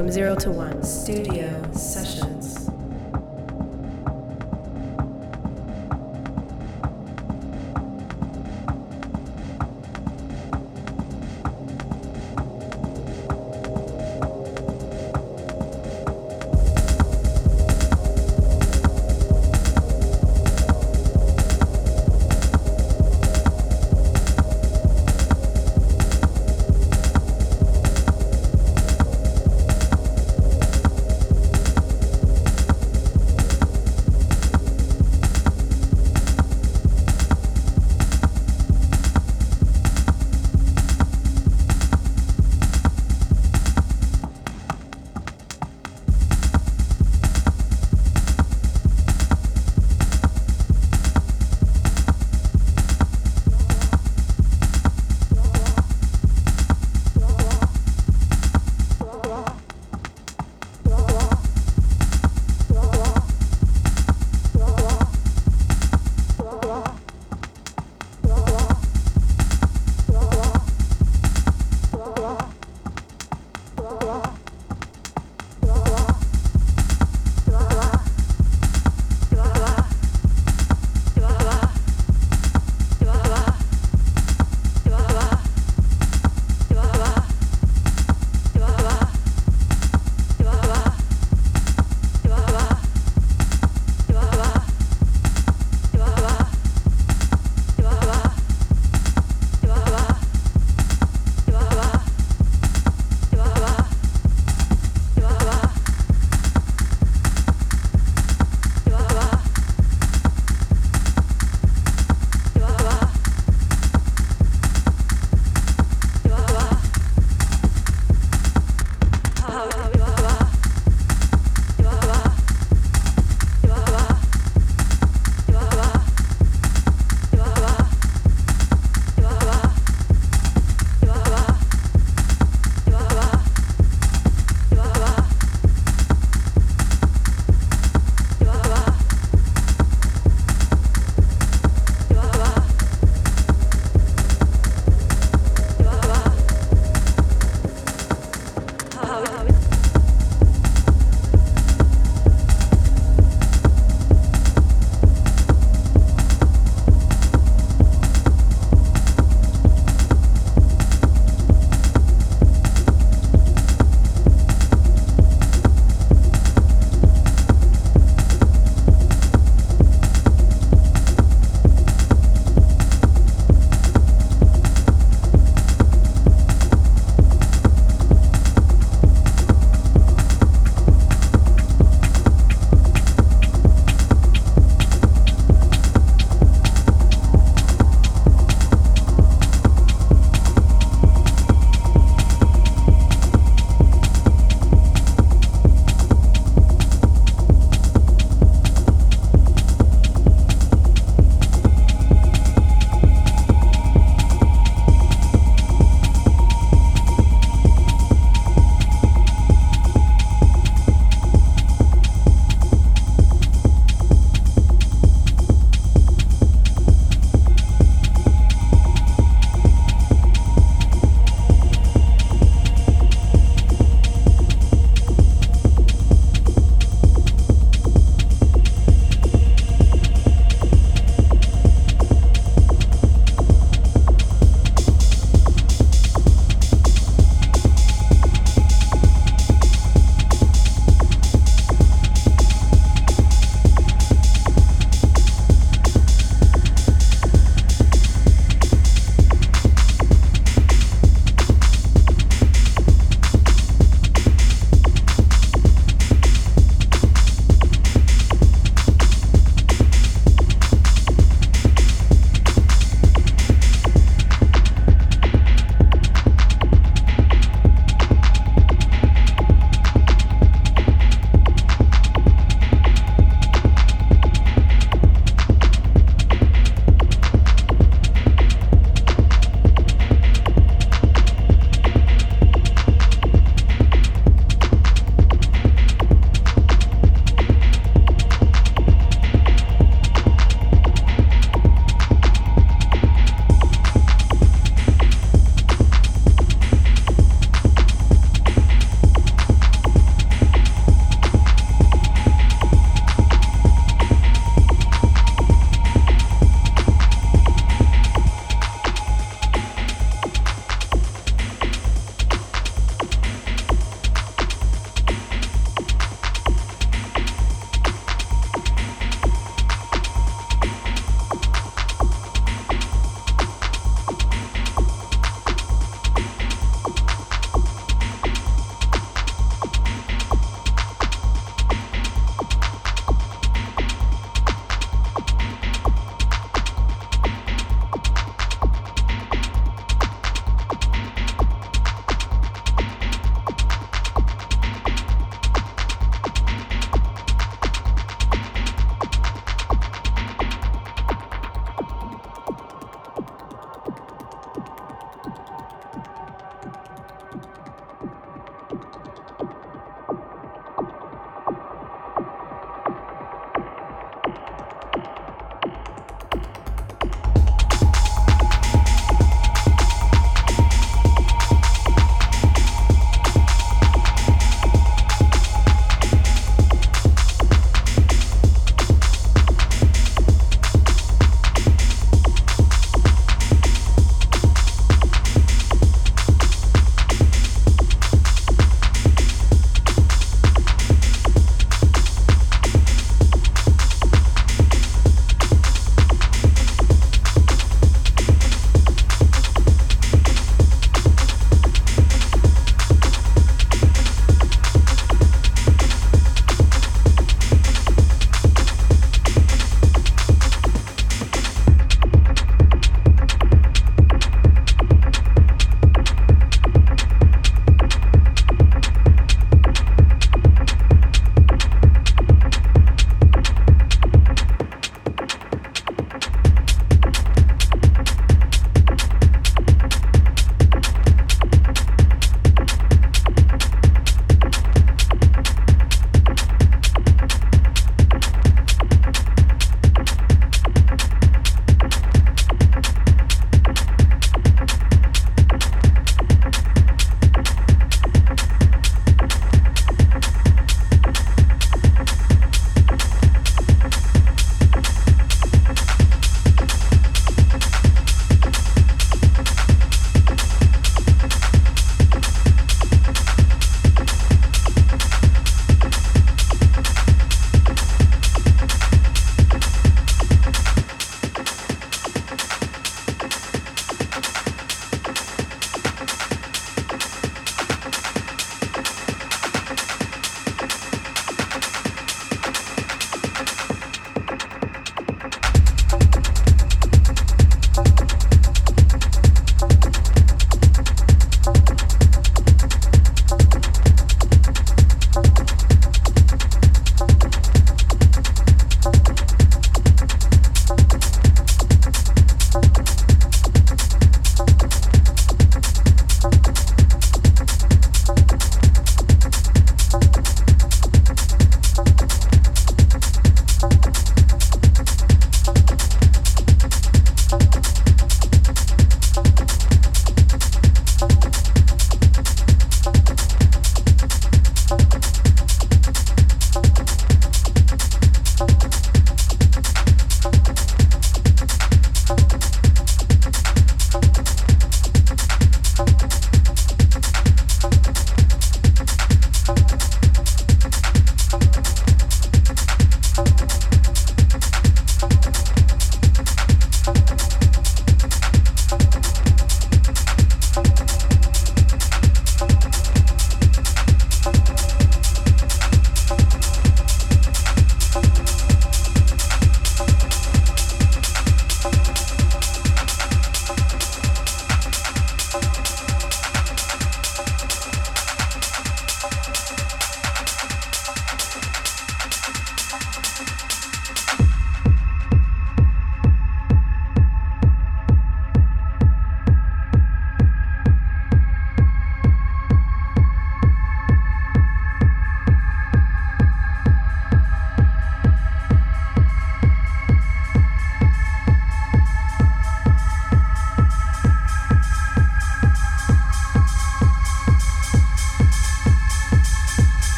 from zero to one. Studio sessions.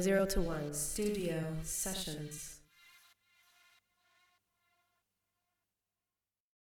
Zero to One.